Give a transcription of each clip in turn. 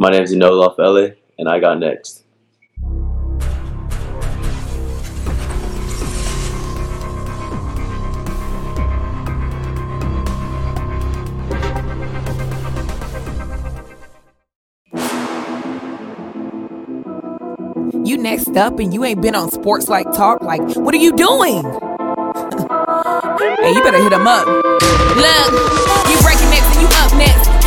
My name is Anelu Lafaele, and I got next. You next up and you ain't been on sports like talk. Like, what are you doing? hey, you better hit him up. Look, you breaking next and you up next.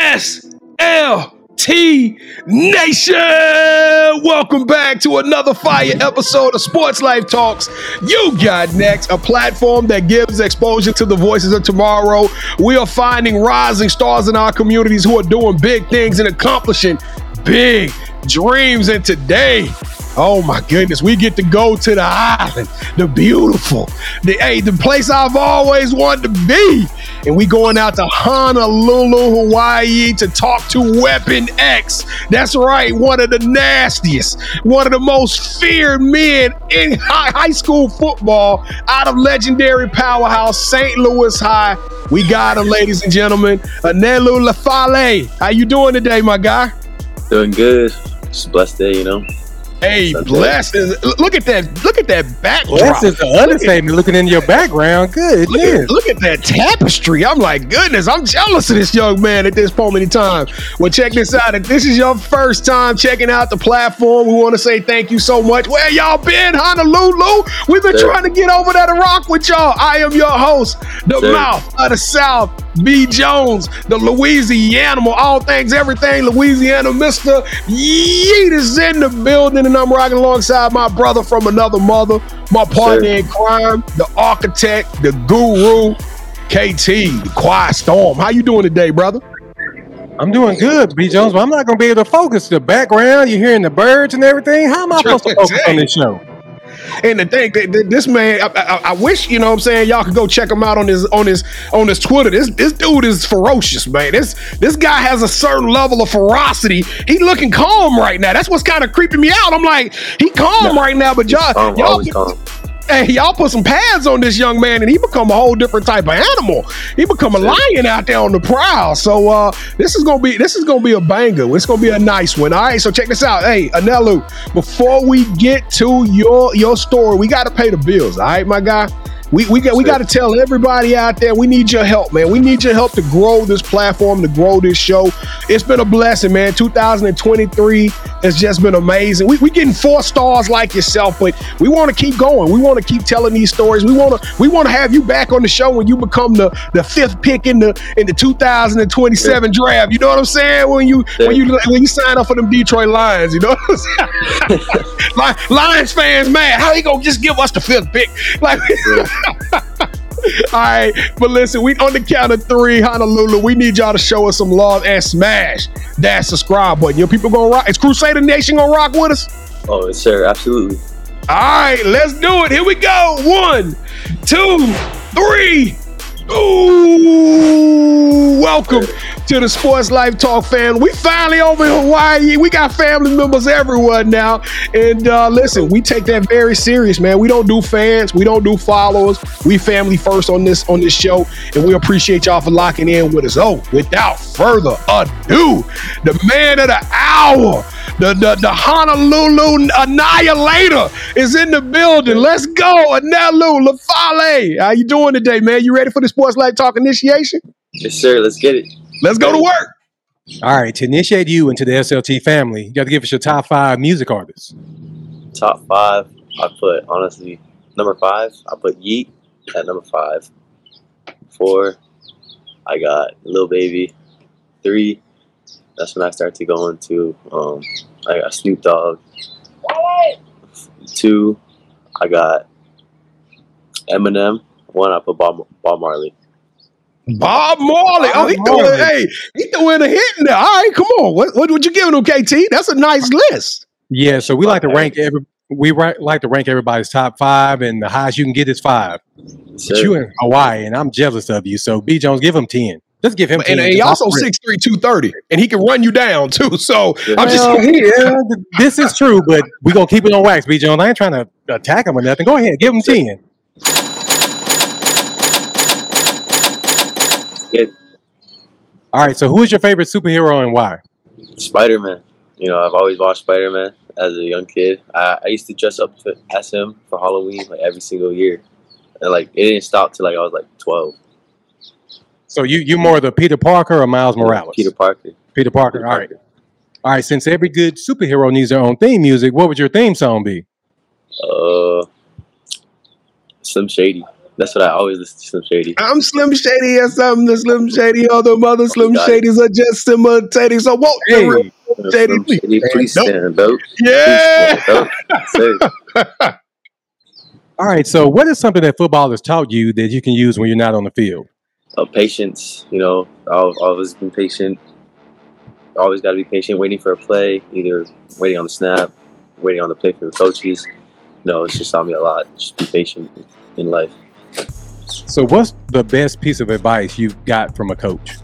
SLT Nation! Welcome back to another fire episode of Sports Life Talks. You got next, a platform that gives exposure to the voices of tomorrow. We are finding rising stars in our communities who are doing big things and accomplishing big dreams. And today, Oh my goodness, we get to go to the island, the beautiful, the hey, the place I've always wanted to be. And we going out to Honolulu, Hawaii to talk to Weapon X. That's right, one of the nastiest, one of the most feared men in high, school football out of legendary powerhouse St. Louis High. We got him, ladies and gentlemen. Anelu Lafaele. How you doing today, my guy? Doing good. Just a blessed day, you know. Hey, blessed. is- Look at that. Look at that backdrop. Bless is the understatement looking in your background. Good. Look at, look at that tapestry. I'm like, goodness, I'm jealous of this young man at this point in time. Well, check this out. If this is your first time checking out the platform, we want to say thank you so much. Where y'all been, Honolulu? We've been trying to get over there to rock with y'all. I am your host, the mouth of the South, B. Jones, the Louisiana, all things, everything Louisiana. Mr. Yeet is in the building, and I'm rocking alongside my brother from another mother, my partner Sir. in crime, the architect, the guru, KT, the quiet storm. How you doing today, brother? I'm doing good, B. Jones, but I'm not going to be able to focus. The background, you're hearing the birds and everything. How am I supposed to focus on this show? And the thing, that that this man, I, I, I wish you know what I'm saying y'all could go check him out on his on his on his Twitter. This this dude is ferocious, man. This this guy has a certain level of ferocity. He looking calm right now. That's what's kind of creeping me out. I'm like, he calm right now, but y'all y'all always put, calm. Hey, y'all put some pads on this young man, and he become a whole different type of animal. He become a lion out there on the prowl. So uh, this is gonna be this is gonna be a banger. It's gonna be a nice one. All right, so check this out. Hey, Anelu, before we get to your your story, we got to pay the bills. All right, my guy. We, we got we got to tell everybody out there we need your help, man. We need your help to grow this platform, to grow this show. It's been a blessing, man. 2023 has just been amazing. We we getting four stars like yourself, but we want to keep going. We want to keep telling these stories. We want to we want to have you back on the show when you become the the fifth pick in the in the 2027 draft. You know what I'm saying? When you when you when you sign up for them Detroit Lions, you know what I'm saying? Lions fans, man, how he gonna just give us the fifth pick? Like. All right, but listen, we on the count of three, Honolulu. We need y'all to show us some love and smash that subscribe button. Your people gonna rock. Is Crusader Nation gonna rock with us? Oh, yes, sir. Absolutely. All right, let's do it. Here we go. One, two, three. Ooh, welcome to the Sports Life Talk fan. We finally over in Hawaii. We got family members everywhere now. And uh, listen, we take that very serious, man. We don't do fans, we don't do followers. We family first on this on this show, and we appreciate y'all for locking in with us. Oh, without further ado, the man of the hour, the the, the Honolulu Annihilator is in the building. Let's go, Anelu Lafaele. How you doing today, man? You ready for the Sports Life Talk initiation? Yes, sir. Let's get it. Let's go to work. All right, to initiate you into the SLT family, you got to give us your top five music artists. Top five. I put honestly number five. I put Yeet at number five. Four. I got Lil Baby. Three. That's when I start to go into. Um, I got Snoop Dogg. Two. I got Eminem. One. I put Bob, Bob Marley. Bob Marley. oh, he Bob threw Marley. in, hey, he threw in a hit in there. All right, come on. What what would you giving him, KT? That's a nice list. Yeah, so we like to rank every we ri- like to rank everybody's top five, and the highest you can get is five. But you in Hawaii, and I'm jealous of you. So B Jones, give him ten. Just give him ten. And he also off the rip. 6'3", 230. And he can run you down too. So I'm just Well, he- yeah, this is true, but we are gonna keep it on wax, B Jones. I ain't trying to attack him or nothing. Go ahead, give him ten. Good. All right. So, who is your favorite superhero and why? Spider Man. You know, I've always watched Spider Man as a young kid. I, I used to dress up to, as him for Halloween like every single year, and like it didn't stop till like I was like twelve. So, you you more the Peter Parker or Miles Morales? Peter Parker. Peter Parker. Peter All right. Parker. All right. Since every good superhero needs their own theme music, what would your theme song be? Uh, Slim Shady. That's what I always listen to. Slim Shady. I'm Slim Shady, yes, I'm the Slim Shady. All the mother Slim got it. Shadys are just imitating. So won't the Hey. real Shady please? Shady, please stand up. Yeah. Please stand up. All right. So, what is something that football has taught you that you can use when you're not on the field? Uh, patience. You know, I've always been patient. Always got to be patient, waiting for a play, either waiting on the snap, waiting on the play for the coaches. No, it's just taught me a lot. Just be patient in life. So, what's the best piece of advice you got from a coach?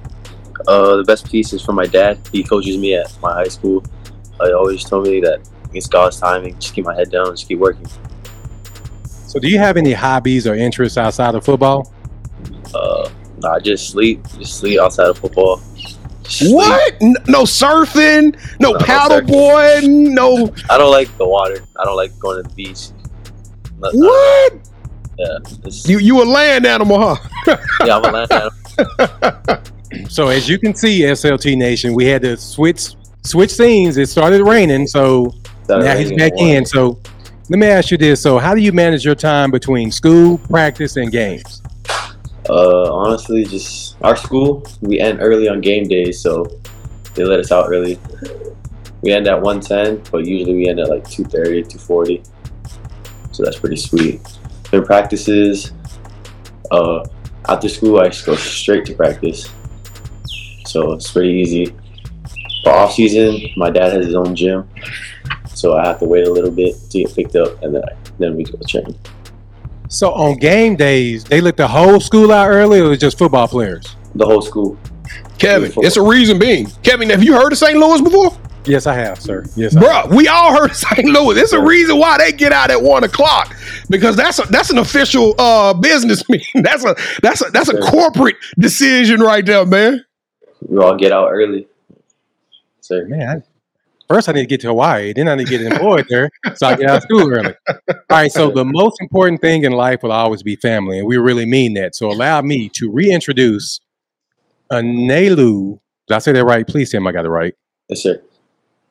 Uh, the best piece is from my dad. He coaches me at my high school. He always told me that it's God's timing. Just keep my head down. Just keep working. So, do you have any hobbies or interests outside of football? Uh, nah, I just sleep. Just sleep outside of football. Just sleep. What? N- No surfing, no No, no paddle surfing. boarding, no I don't like the water. I don't like going to the beach. Not- what? Yeah, You you a land animal, huh? yeah, I'm a land animal. So, as you can see, SLT Nation, we had to switch switch scenes. It started raining, so That now he's back in. So, let me ask you this: So, how do you manage your time between school, practice, and games? Uh, honestly, just our school. We end early on game days, so they let us out early. We end at 110, but usually we end at like 230, 240. So that's pretty sweet. Their practices, uh, after school, I just go straight to practice. So it's pretty easy. For off season, my dad has his own gym, so I have to wait a little bit to get picked up, and then I, then we go train. So, on game days, they let the whole school out early, or just football players? The whole school. Kevin, Beautiful. it's a reason being. Kevin, have you heard of St. Louis before? Yes, I have, sir. Yes, I have. Bruh, we all heard of St. Louis. It's a reason why they get out at one o'clock because that's a, that's an official uh, business meeting. That's a that's a that's a Sure. corporate decision right there, man. We all get out early. So Man, I, first I need to get to Hawaii, then I need to get employed there, so I get out of school early. All right, so the most important thing in life will always be family, and we really mean that. So allow me to reintroduce Anelu. Did I say that right? Please tell me I got it right. yes, sir.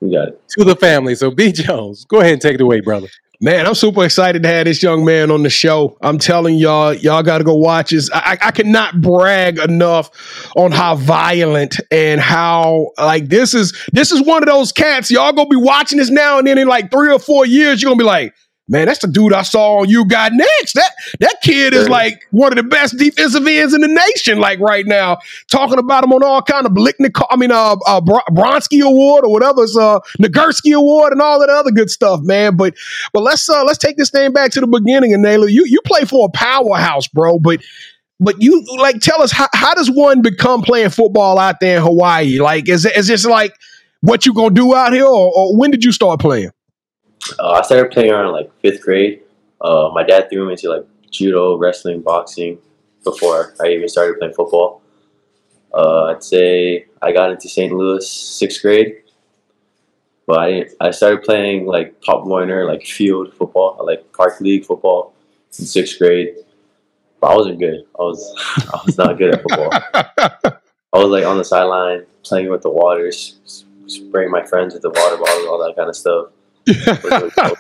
We got it. To the family. So B Jones, go ahead and take it away, brother. Man, I'm super excited to have this young man on the show. I'm telling y'all, y'all got to go watch this. I, I cannot brag enough on how violent and how like this is this is one of those cats. Y'all gonna be watching this now, and then in like three or four years, you're gonna be like, man, that's the dude I saw on You Got Next. That that kid is like one of the best defensive ends in the nation. Like right now, talking about him on all kind of Blicknik, I mean, uh, uh Bro- Bronski Award or whatever, it's uh Nagurski Award and all that other good stuff, man. But but let's uh let's take this thing back to the beginning. And Naylor, you you play for a powerhouse, bro. But but you like tell us how, how does one become playing football out there in Hawaii? Like is is this like what you gonna do out here, or, or when did you start playing? Uh, I started playing around like fifth grade. Uh, my dad threw me into like judo, wrestling, boxing before I even started playing football. Uh, I'd say I got into St. Louis sixth grade, but I I started playing like Pop Warner, like field football, like park league football in sixth grade. But I wasn't good. I was I was not good at football. I was like on the sideline playing with the waters, spraying my friends with the water bottle, all that kind of stuff.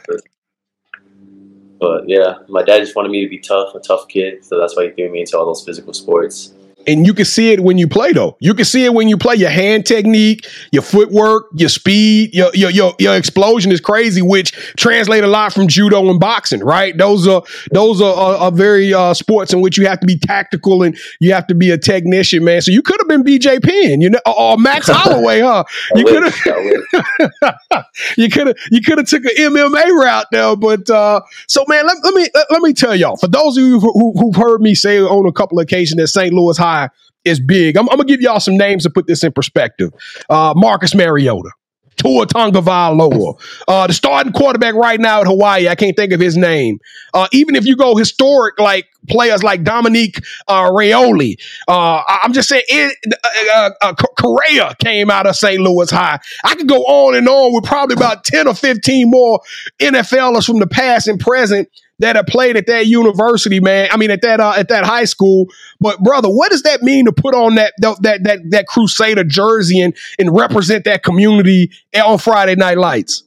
But yeah, my dad just wanted me to be tough, a tough kid, so that's why he threw me into all those physical sports. And you can see it when you play though. You can see it when you play your hand technique, your footwork, your speed, your your your, your explosion is crazy, which translate a lot from judo and boxing, right? Those are those are, are, are very uh, sports in which you have to be tactical and you have to be a technician, man. So you could have been BJ Penn, you know, or Max Holloway, huh? You could have you could have you could have took an MMA route though, but uh, so man, let, let me let, let, me tell y'all. For those of you who, who've heard me say on a couple of occasions that St. Louis High is big, I'm, I'm gonna give y'all some names to put this in perspective. Uh, Marcus Mariota. Tua Tagovailoa. Uh, the starting quarterback right now at Hawaii, I can't think of his name. Uh, even if you go historic, like players like Dominique uh, Raiola, uh, I'm just saying, it, uh, uh, Correa came out of St. Louis High. I could go on and on with probably about 10 or 15 more NFLers from the past and present that have played at that university, man. I mean, at that uh, at that high school. But brother, what does that mean to put on that that that that Crusader jersey and and represent that community on Friday Night Lights?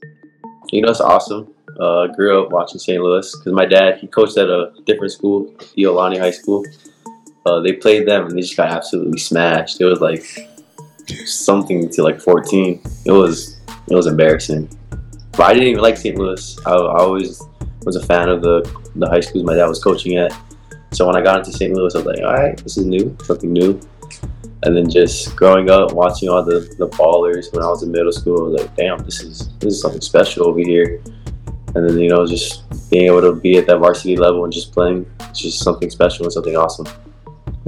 You know, it's awesome. Uh, grew up watching St. Louis because my dad he coached at a different school, Iolani High School. Uh, they played them and they just got absolutely smashed. It was like something to like 14. It was it was embarrassing. But I didn't even like St. Louis. I, I always was a fan of the the high schools my dad was coaching at. So when I got into St. Louis, I was like, all right, this is new, something new. And then just growing up, watching all the, the ballers when I was in middle school, I was like, damn, this is this is something special over here. And then you know, just being able to be at that varsity level and just playing, it's just something special and something awesome.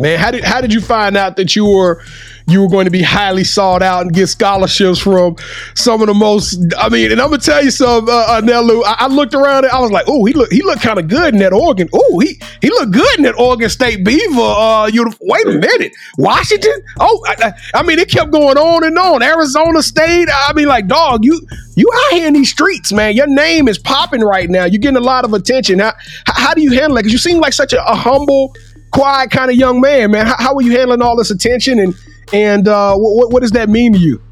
Man, how did how did you find out that you were you were going to be highly sought out and get scholarships from some of the most. I mean, and I'm gonna tell you something, uh, uh Nelu. I, I, looked around and I was like, oh, he look he looked kind of good in that Oregon. Oh, he he looked good in that Oregon State Beaver. Uh, you wait a minute, Washington. Oh, I, I, mean, it kept going on and on. Arizona State. I mean, like, dog, you you out here in these streets, man. Your name is popping right now. You're getting a lot of attention. How how do you handle it? Because you seem like such a, a humble quiet kind of young man, man. How, how, are you handling all this attention and and uh, what, what does that mean to you?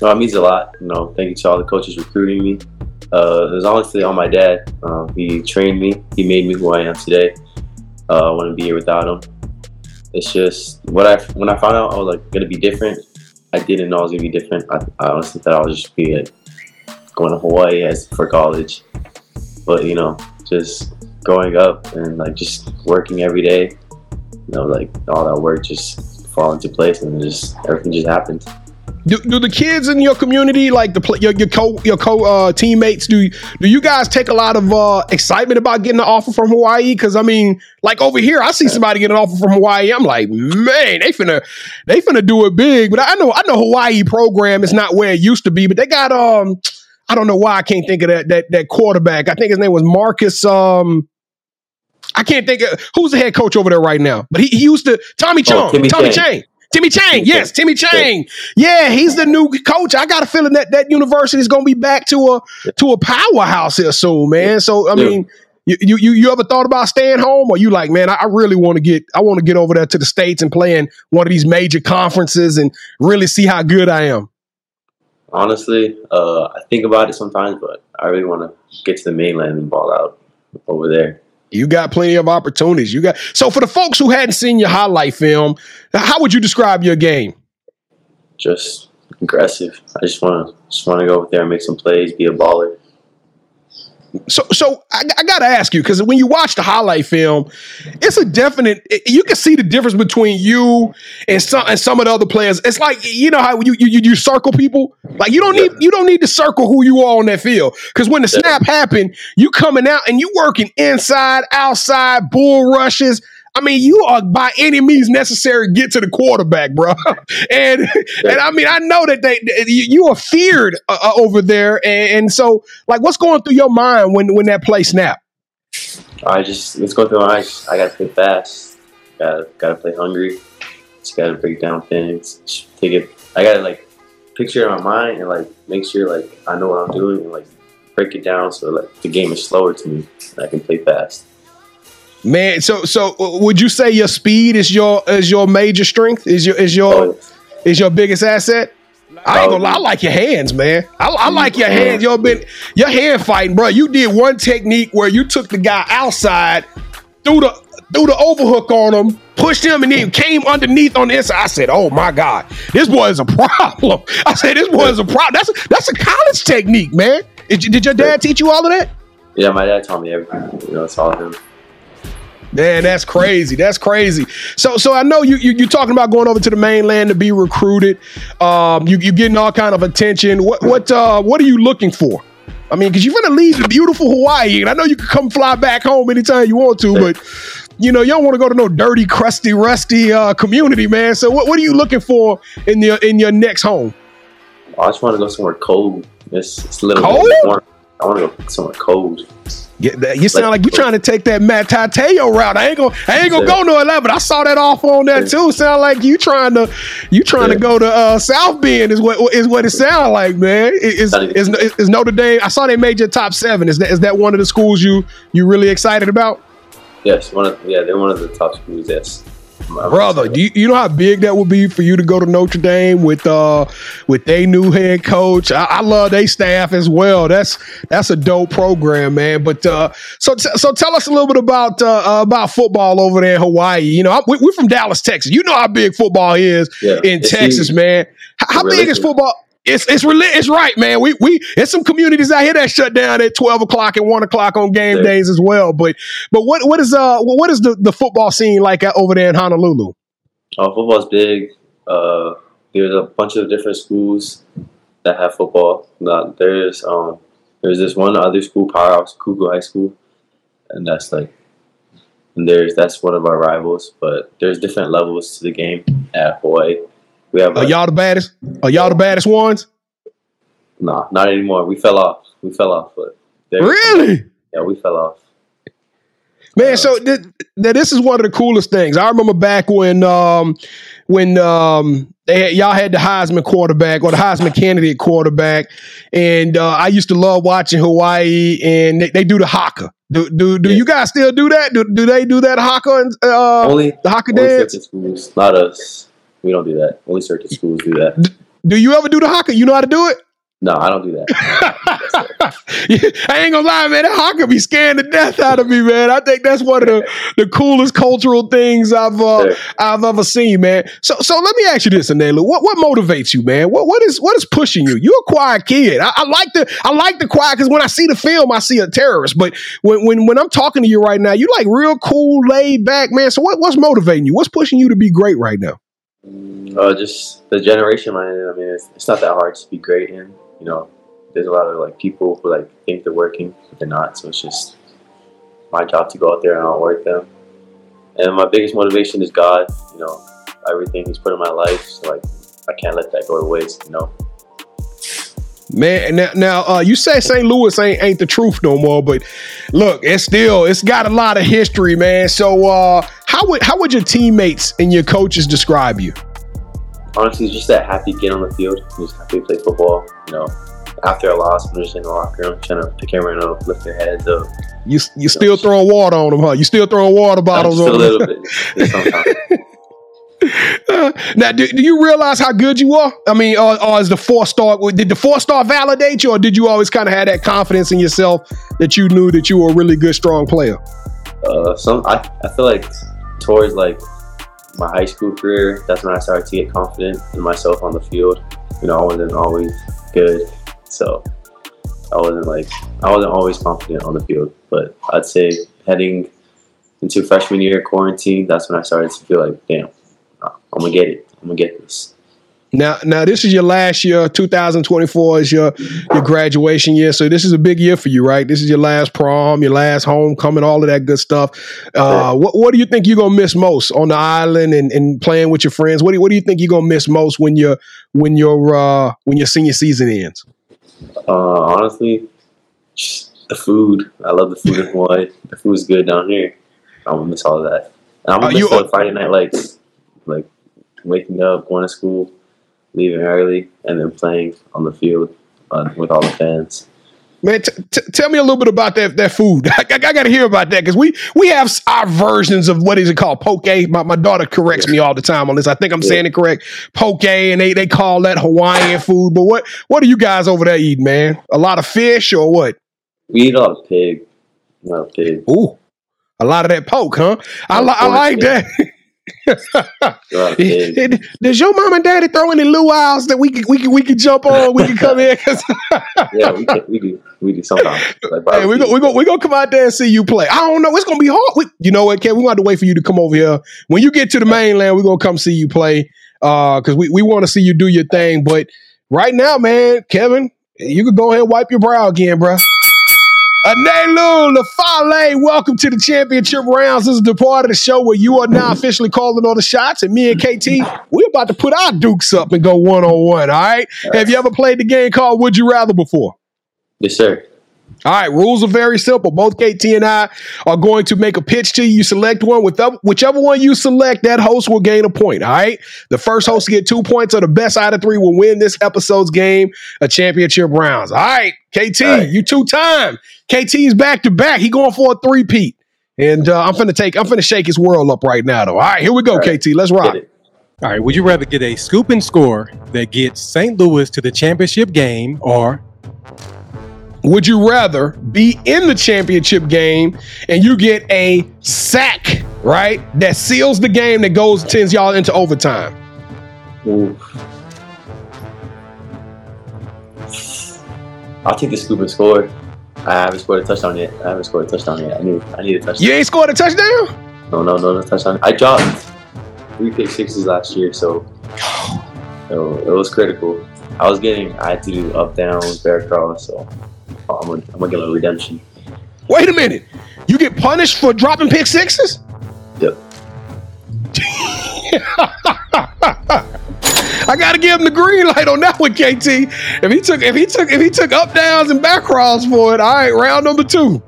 No, it means a lot. You know, thank you to all the coaches recruiting me. Uh, it was honestly on my dad. Uh, he trained me. He made me who I am today. Uh, I wouldn't be here without him. It's just what I when I found out I was like gonna be different. I didn't know I was gonna be different. I, I honestly thought I was just be like going to Hawaii as for college, but you know, just growing up and like just working every day. You know, like all that work just fall into place, and just everything just happened. Do, do the kids in your community, like the your your co your co uh, teammates, do do you guys take a lot of uh, excitement about getting an offer from Hawaii? Because I mean, like over here, I see somebody get an offer from Hawaii. I'm like, man, they finna they finna do it big. But I know I know Hawaii program is not where it used to be, but they got um I don't know why I can't think of that that that quarterback. I think his name was Marcus um I can't think of who's the head coach over there right now, but he, he used to Tommy oh, Chong, oh, Tommy Chang. Chang. Timmy Chang, yes, Timmy Chang. Yeah, he's the new coach. I got a feeling that that university is going to be back to a to a powerhouse here soon, man. So I mean, you, you you ever thought about staying home, or you like, man, I, I really want to get I want to get over there to the states and play in one of these major conferences and really see how good I am. Honestly, uh, I think about it sometimes, but I really want to get to the mainland and ball out over there. You got plenty of opportunities. You got so for the folks who hadn't seen your highlight film, how would you describe your game? Just aggressive. I just want to just want to go out there and make some plays, be a baller. So, so I, I got to ask you because when you watch the highlight film, it's a definite. You can see the difference between you and some and some of the other players. It's like you know how you you, you circle people. Like you don't need you don't need to circle who you are on that field because when the snap happened, you coming out and you working inside, outside, bull rushes. I mean, you are by any means necessary get to the quarterback, bro. and and I mean, I know that they you, are feared uh, uh, over there, and, and, so like, what's going through your mind when when that play snap? I just let's go through my eyes. I gotta play fast. Gotta gotta play hungry. Just gotta break down things. Take it. I gotta like picture in my mind and like make sure like I know what I'm doing and like break it down so like the game is slower to me and I can play fast. Man, so so uh, would you say your speed is your is your major strength? Is your is your oh. is your biggest asset? I ain't gonna lie, I like your hands, man. I, I like your hands. You've been your hand fighting, bro. You did one technique where you took the guy outside, threw the threw the overhook on him, pushed him and then came underneath on the inside. I said, "Oh my God, this boy is a problem." I said, "This boy is a problem." That's a, that's a college technique, man. Did, did your dad teach you all of that? Yeah, my dad taught me everything. You know, it's all him. Man, that's crazy. That's crazy. So, so I know you, you you're talking about going over to the mainland to be recruited. Um, you you getting all kind of attention. What what uh what are you looking for? I mean, because you're gonna leave the beautiful Hawaii, and I know you can come fly back home anytime you want to, but you know you don't want to go to no dirty, crusty, rusty uh, community, man. So, what, what are you looking for in your in your next home? I just want to go somewhere cold. It's, it's a little Cold? I want to go somewhere cold. Yeah, you sound like, you're trying to take that Manti Te'o route. I ain't gonna, I ain't gonna go no eleven. I saw that off on that too. Sound like you trying to, you trying to go to uh, South Bend is what is what it sound like, man. Is is, is, is Notre Dame? I saw they made your top seven. Is that is that one of the schools you you really excited about, Yes, one of yeah, they're one of the top schools. Yes, brother? Do you, you know how big that would be for you to go to Notre Dame with uh with their new head coach? I, I love their staff as well. That's that's a dope program, man. But uh, so t- so tell us a little bit about uh, uh, about football over there in Hawaii. You know, I'm, we, we're from Dallas, Texas. You know how big football is Yeah, in Texas, huge. man. H- How, big is football? It's it's reli- It's right, man. We we it's some communities out here that shut down at twelve o'clock and one o'clock on game Yeah. days as well. But but what what is uh what is the, the football scene like over there in Honolulu? Oh, football's big. Uh, there's a bunch of different schools that have football. Now, there's um, there's this one other school, Powerhouse Kahuku High School, and that's like, and there's that's one of our rivals. But there's different levels to the game at Hawaii. We have Are a, y'all the baddest? Are y'all the baddest ones? nah, not anymore. We fell off. We fell off, but Really? yeah, we fell off. Man, so th- th- this is one of the coolest things. I remember back when um, when um, they had, y'all had the Heisman quarterback or the Heisman candidate quarterback, and uh, I used to love watching Hawaii, and they, they do the haka. Do do, do Yeah. you guys still do that? Do, do they do that haka uh, only the haka only dance? schools, not us. We don't do that. Only certain schools do that. Do you ever do the haka? You know how to do it? No, I don't do that. I ain't gonna lie, man. That haka be scaring the death out of me, man. I think that's one of the, the coolest cultural things I've uh. I've ever seen, man. So so let me ask you this, Anelu. What what motivates you, man? What what is what is pushing you? You're a quiet kid. I, I like the I like the quiet because when I see the film, I see a terrorist. But when when when I'm talking to you right now, you like real cool, laid back, man. So what what's motivating you? What's pushing you to be great right now? Uh, just the generation I'm in. I mean, it's, it's not that hard to be great in. You know, there's a lot of like people who like think they're working, but they're not. So it's just my job to go out there and outwork them. And my biggest motivation is God. You know, everything He's put in my life. So like, I can't let that go to waste. You know. Man, now, now uh, you say St. Louis ain't ain't the truth no more, but look, it's still it's got a lot of history, man. So uh, how would how would your teammates and your coaches describe you? Honestly, just that happy kid on the field. Just happy to play football. You know, after a loss, I'm just in the locker room trying to pick everyone up, lift their heads up. You you still throwing water on them, huh? You still throwing water bottles Just a on little them? bit. Just sometimes. now, do, do you realize how good you are? I mean, or, or is the four star? Did the four star validate you, or did you always kind of have that confidence in yourself that you knew that you were a really good, strong player? uh, some I, I feel like towards like my high school career, that's when I started to get confident in myself on the field. You know, I wasn't always good, so I wasn't like I wasn't always confident on the field. But I'd say heading into freshman year quarantine, that's when I started to feel like, damn, I'm gonna get it. I'm gonna get this. Now, now this is your last year. 2024 is your your graduation year, so this is a big year for you, right? This is your last prom, your last homecoming, all of that good stuff. Uh, what what do you think you're gonna miss most on the island and, and playing with your friends? What do you, what do you think you're gonna miss most when your when your uh, when your senior season ends? Uh, honestly, the food. I love the food in Hawaii. The food's good down here. I'm gonna miss all of that. And I'm gonna you- miss the Friday night lights, like waking up, going to school, leaving early, and then playing on the field uh, with all the fans. Man, t- t- tell me a little bit about that that food. I, I, got to hear about that because we we have our versions of what is it called poke. My, my daughter corrects me all the time on this. I think I'm saying it correct. Poke, and they, they call that Hawaiian food. But what what are you guys over there eating, man? A lot of fish or what? We eat a lot of pig. A lot of pig. Ooh, a lot of that poke, huh? I, li- I like yeah. that. Does your mom and daddy throw any luau's that we can we can we can jump on? We can come in. yeah, we, can, we do. We do sometimes. Like hey, we go we go we gonna come out there and see you play. I don't know. It's gonna be hard. We, you know what, Kevin? We want to wait for you to come over here. When you get to the mainland, we're gonna come see you play. Uh, because we, we want to see you do your thing. But right now, man, Kevin, you can go ahead and wipe your brow again, bro. Anelu Lafaele, welcome to the championship rounds. This is the part of the show where you are now officially calling all the shots, and me and KT, we're about to put our dukes up and go one on one. All right. Have you ever played the game called Would You Rather before? Yes, sir. All right, rules are very simple. Both KT and I are going to make a pitch to you. You select one. With whichever one you select, that host will gain a point. All right. The first host to get two points or the best out of three will win this episode's game, a championship rounds. All right, KT, All right. you two time. KT's back to back. He going for a three peat. And uh, I'm finna take, I'm finna shake his world up right now, though. All right, here we go, right. KT. Let's rock. All right. Would you rather get a scoop and score that gets St. Louis to the championship game, or Would you rather be in the championship game and you get a sack, right? That seals the game that goes sends y'all into overtime. Ooh. I'll take the scoop and score. I haven't scored a touchdown yet. I haven't scored a touchdown yet. I need, I need a touchdown. You ain't scored a touchdown? No, no, no, no touchdown. I dropped three pick sixes last year, so, so it was critical. I was getting, I had to do up, down, bear cross, so I'm gonna, I'm gonna get a redemption. Wait a minute. You get punished for dropping pick sixes? Yep. I gotta give him the green light on that one, KT. If he took if he took if he took up downs and back crawls for it, all right, round number two.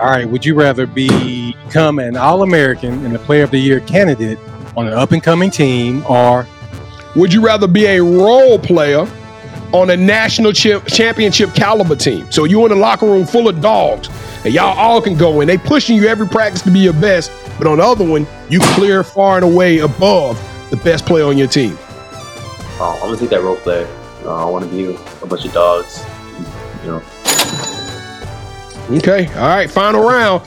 all right, would you rather be, become an All American and a Player of the Year candidate on an up and coming team, or Would you rather be a role player on a national chip, championship caliber team? So you're in a locker room full of dogs, and y'all all can go in. They pushing you every practice to be your best, but on the other one, you clear far and away above the best player on your team. Uh, I'm gonna take that role player. Uh, I want to be a bunch of dogs. You know, Okay. All right. Final round.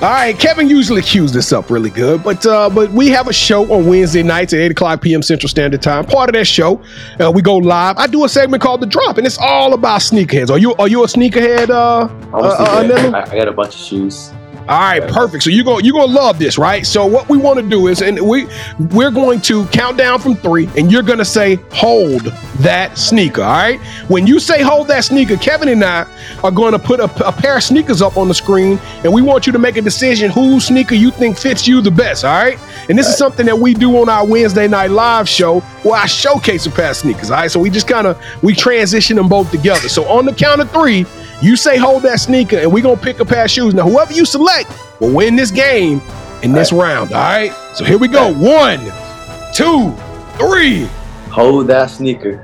All right. Kevin usually cues this up really good, but uh, but we have a show on Wednesday nights at 8 o'clock p.m. Central Standard Time. Part of that show, uh, we go live. I do a segment called The Drop, and it's all about sneakerheads. Are you are you a sneakerhead? Uh, uh, uh, sneakerhead. I, I got a bunch of shoes. All right, perfect. So you're going you're to love this, right? So what we want to do is, and we we're going to count down from three, and you're going to say hold that sneaker. All right. When you say hold that sneaker, Kevin and I are going to put a, a pair of sneakers up on the screen, and we want you to make a decision whose sneaker you think fits you the best. All right. And this is something that we do on our Wednesday night live show, where I showcase a pair of sneakers. All right. So we just kind of we transition them both together. So on the count of three. You say hold that sneaker, and we're gonna pick a pair of shoes. Now, whoever you select will win this game in this round. All right. So here we go. One, two, three. Hold that sneaker.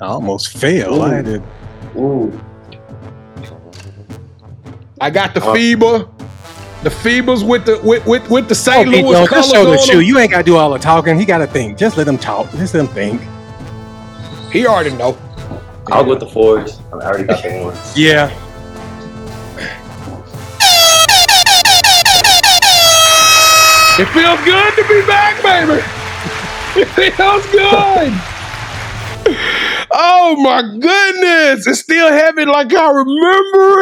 I almost failed. I did. to, Ooh. I got the uh, Oh. FIBA. The FIBAs with the with with, with the St. okay, oh, Louis Jones, colors just show the on shoe. them. You ain't got to do all the talking. He got to think. Just let him talk. Just let him think. He already know. I'll go with the fours. I'm already got the ones. Yeah. It feels good to be back, baby. It feels good. Oh my goodness. It's still heavy like I remember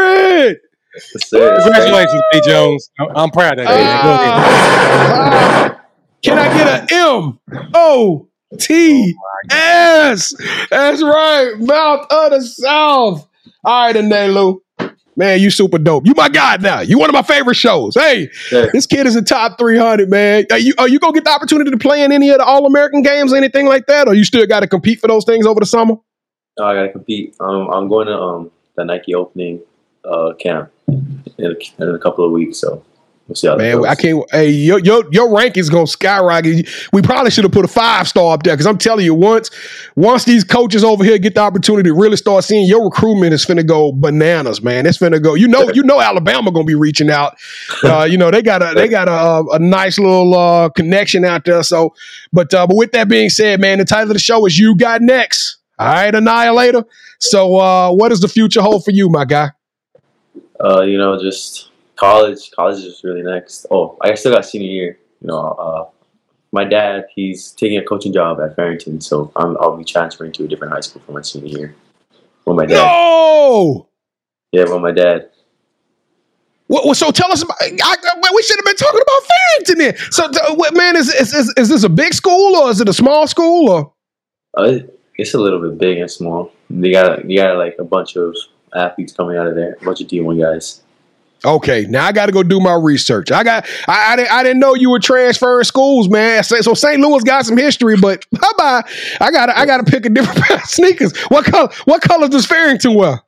it. Yes. Congratulations, B. Jones. I'm, I'm proud of you. man. Go ahead. Ah, can I get a M O T S? That's right. Mouth of the South. All right, Anelu. Man, you super dope. You my god now. You one of my favorite shows. Hey, Sir. this kid is a top 300, man. Are you, are you going to get the opportunity to play in any of the All American games or anything like that? Or you still got to compete for those things over the summer? No, I gotta compete. Um, I'm going to um the Nike opening uh camp in a, in a couple of weeks, so we'll see how Man. I can't. Hey, your your your rank is gonna skyrocket. We probably should have put a five star up there because I'm telling you, once once these coaches over here get the opportunity to really start seeing your recruitment is finna go bananas, man. It's finna go. You know, you know, Alabama gonna be reaching out. Uh, you know, they got a they got a, a nice little uh, connection out there. So, but uh, but with that being said, man, the title of the show is "You Got Next." All right, Annihilator. So, uh, what does the future hold for you, my guy? Uh, you know, just college, college is really next. Oh, I still got senior year. You know, uh, my dad, he's taking a coaching job at Farrington, so I'm, I'll be transferring to a different high school for my senior year. Well, my dad, No. yeah, well, my dad. What, what- so tell us about. I, I- we should have been talking about Farrington then. So, t- what, man, is, is is is this a big school or is it a small school or? Uh, it's a little bit big and small. They got you got like a bunch of athletes coming out of there, a bunch of D1 guys. Okay, now I got to go do my research. I got I, I didn't I didn't know you were transferring schools, man. So, so St. Louis got some history, but bye bye. I got I got to pick a different pair of sneakers. What color What color does Farrington wear?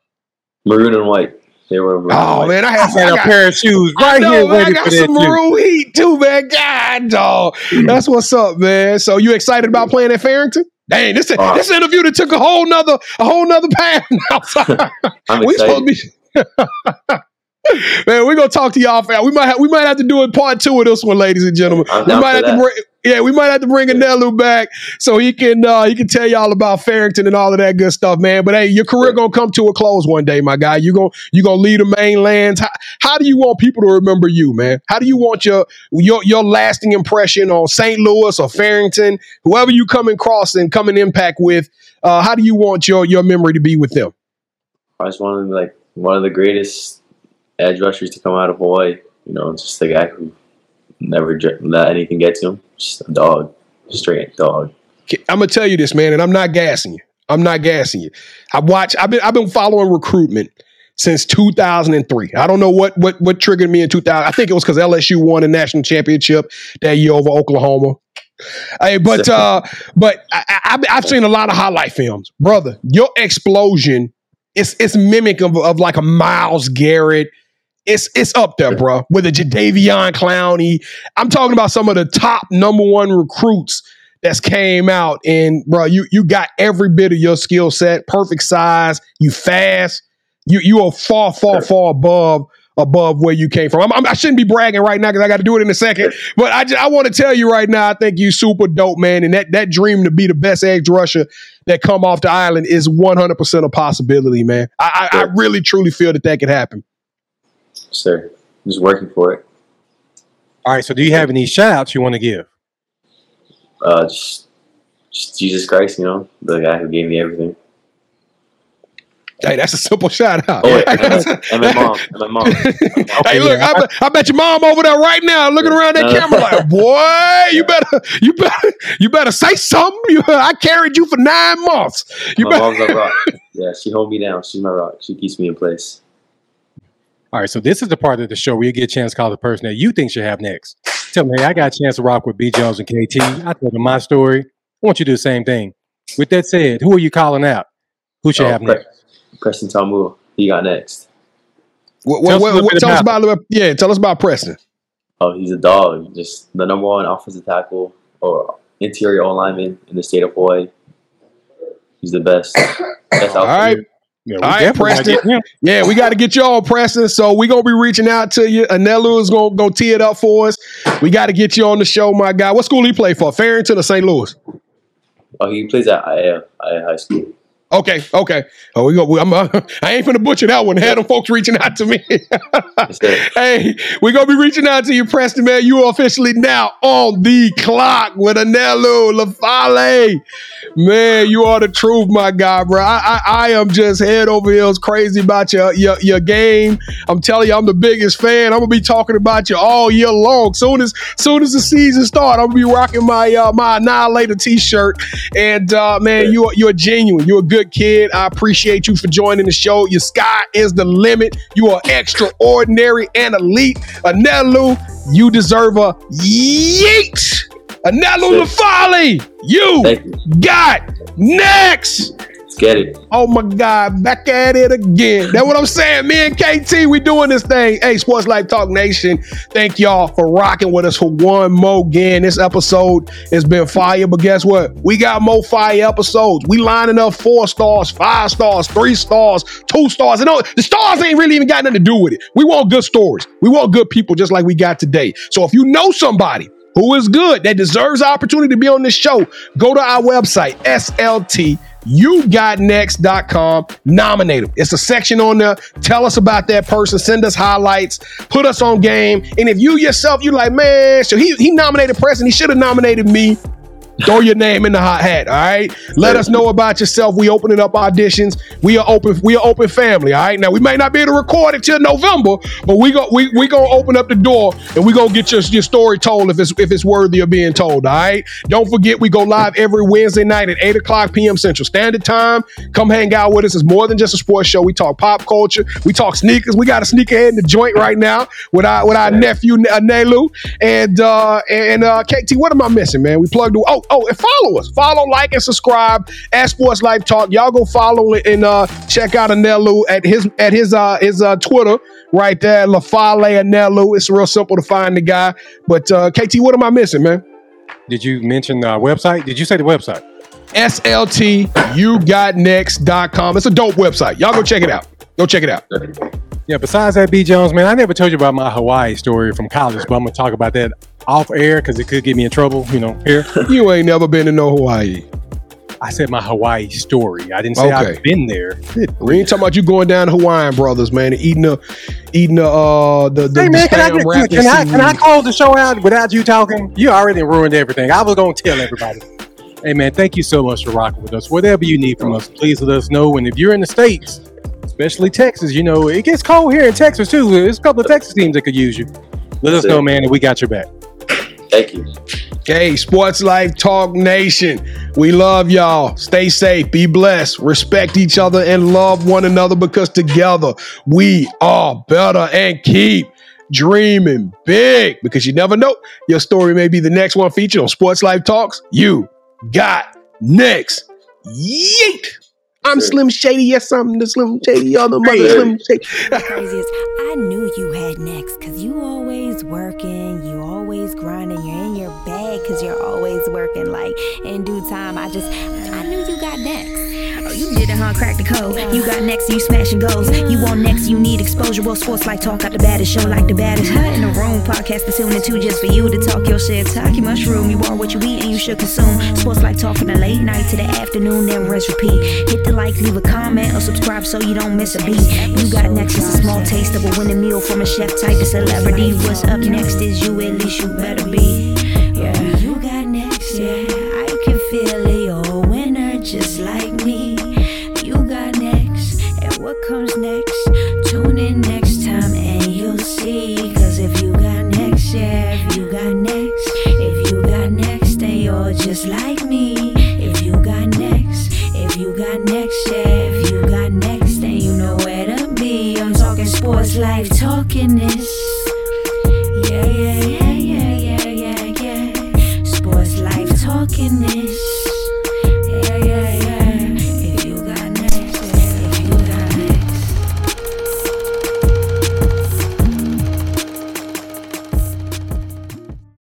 Maroon and white. They were. Maroon Oh white. man, I I had had I a got, pair of shoes I right know, here man, I got for that some too. heat too, man. God, dog. That's what's up, man. So you excited about playing at Farrington? Dang, this Uh, this interview that took a whole nother a whole nother path. now. I'm we excited. supposed to be. Man, we're gonna talk to y'all. Fam. We might have, we might have to do a part two of this one, ladies and gentlemen. I'm We might have to bring, yeah, we might have to bring Anelu back so he can uh, he can tell y'all about Farrington and all of that good stuff, man. But hey, your career gonna come to a close one day, my guy. You gonna you gonna leave the mainlands. How, how do you want people to remember you, man? How do you want your your your lasting impression on St. Louis or Farrington, whoever you come across and come in impact with? Uh, how do you want your your memory to be with them? I just of the, like one of the greatest edge rushers to come out of Hawaii. You know, just a guy who never let anything get to him. Just a dog, straight dog. I'm gonna tell you this, man, and I'm not gassing you. I'm not gassing you. I watch. I've been I've been following recruitment since 2003. I don't know what what what triggered me in 2000. I think it was because LSU won a national championship that year over Oklahoma. Hey, but uh, but I, I, I've- I've seen a lot of highlight films, brother. Your explosion is it's mimic of, of like a Myles Garrett. It's it's up there, bro. With a Jadeveon Clowney. I'm talking about some of the top number one recruits that's came out, and bro, you you got every bit of your skill set, perfect size. You fast. You you are far far far above above where you came from. I'm, I'm, I shouldn't be bragging right now because I got to do it in a second. But I just, I want to tell you right now, I think you super dope, man. And that that dream to be the best edge rusher that come off the island is 100 percent a possibility, man. I, I, I really truly feel that that could happen. Sir, just working for it. All right, so do you have any shout outs you want to give? Uh, just, just Jesus Christ, you know, the guy who gave me everything. Hey, that's a simple shout out. Oh, wait, and, my- and my mom, and my mom. Hey, look, I, bet- I bet your mom over there right now looking around that Uh, camera like, boy, you better, you better, you better say something. You, I carried you for nine months. You my better. mom's a rock. Yeah, she hold me down. She's my rock. She keeps me in place. All right, so this is the part of the show where you get a chance to call the person that you think should have next. Tell me, hey, I got a chance to rock with B. Jones and KT. I told them my story. I want you to do the same thing. With that said, who are you calling out? Who should Oh, have Pre- next? Preston Tamu, he got next. What, Tell us what, a what, bit tell us about about yeah. Tell us about Preston. Oh, he's a dog. Just the number one offensive tackle or interior O lineman in the state of Hawaii. He's the best. Best All out right. There. Yeah, we All right, gotta Preston. get him. Yeah, we got to get y'all, Preston. So we gonna be reaching out to you. Anelu is gonna go tee it up for us. We got to get you on the show, my guy. What school he play for? Farrington or St. Louis? Oh, he plays at IA, IA High School. Okay, okay. Oh, we go. We, I'm, uh, I ain't finna butcher that one. Had them folks reaching out to me. Hey, we're gonna be reaching out to you, Preston, man. You are officially now on the clock with Anelu Lafaele. Man, you are the truth, my guy, bro. I, I, I am just head over heels crazy about your, your your game. I'm telling you, I'm the biggest fan. I'm gonna be talking about you all year long. Soon as soon as the season start, I'm gonna be rocking my uh, my Annihilator T-shirt. And uh, man, you are you're genuine. You're a good kid. I appreciate you for joining the show. Your sky is the limit. You are extraordinary and elite. Anelu, you deserve a yeet. Anelu Shit. Lafaele, you you. got next. Let's get it. Oh my God, back at it again. That's what I'm saying. Me and KT, we doing this thing. Hey, Sports Life Talk Nation, thank y'all for rocking with us for one more again. This episode has been fire, but guess what? We got more fire episodes. We lining up four stars, five stars, three stars, two stars. And the stars ain't really even got nothing to do with it. We want good stories. We want good people just like we got today. So if you know somebody who is good, that deserves the opportunity to be on this show, go to our website, sltyougotnext.com, nominate them. It's a section on there. Tell us about that person, send us highlights, put us on game. And if you yourself, you're like, man, so he, he nominated Preston, he should have nominated me. Throw your name in the hot hat, all right? Let us know about yourself. We opening up auditions. We are open. We are open family, all right? Now we may not be able to record it till November, but we go we we gonna open up the door and we gonna get your, your story told if it's if it's worthy of being told, all right? Don't forget we go live every Wednesday night at eight o'clock p.m. Central Standard Time. Come hang out with us. It's more than just a sports show. We talk pop culture. We talk sneakers. We got a sneakerhead in the joint right now with our with our nephew uh, Nelu and uh and uh KT. What am I missing, man? We plugged. The, oh oh and follow us. Follow, like, and subscribe at Sports Life Talk. Y'all go follow it and uh check out Anelu at his at his uh his uh Twitter right there, Lafaele Anelu. It's real simple to find the guy. But uh KT, what am I missing, man? Did you mention our website? Did you say the website? SLTYouGotNext.com. It's a dope website. Y'all go check it out. Go check it out. Yeah, besides that, B. Jones, man, I never told you about my Hawaii story from college, but I'm gonna talk about that off air because it could get me in trouble, you know, here. You ain't never been to no Hawaii. I said my Hawaii story. I didn't say Okay. I've been there. We ain't talking about you going down to Hawaiian Brothers, man, and eating the eating the uh the the, Hey the man, can I, spam can, I, can I close the show out without you talking? You already ruined everything. I was gonna tell everybody. Hey man, thank you so much for rocking with us. Whatever you need from us, please let us know. And if you're in the states, especially Texas, you know it gets cold here in Texas too. There's a couple of Texas teams that could use you. Let us know, man, and we got your back. Thank you. Hey, Sports Life Talk Nation. We love y'all. Stay safe, be blessed, respect each other, and love one another because together we are better and keep dreaming big because you never know. Your story may be the next one featured on Sports Life Talks. You got next. Yeet. I'm Sure. Slim Shady. Yes, I'm the Slim Shady. Other mother Hey. Slim Shady. craziest. I knew you had next because you always working, you always grinding, you're in your bag because you're always working. Like in due time, I just, I knew you got next. Oh, you did it, huh? Crack the code. You got next, you smashing goals. You want next, you need exposure. Well, sports like talk out the baddest show, like the baddest. Huh? In the room, podcast to tune into just for you to talk your shit. Talk your mushroom. You are what you eat and you should consume. Sports like talk from the late night to the afternoon, then rest repeat. Hit the like, leave a comment, or subscribe so you don't miss a beat. You got next is a small taste of a winning meal from a chef type of celebrity. What's up next is you, at least you better be.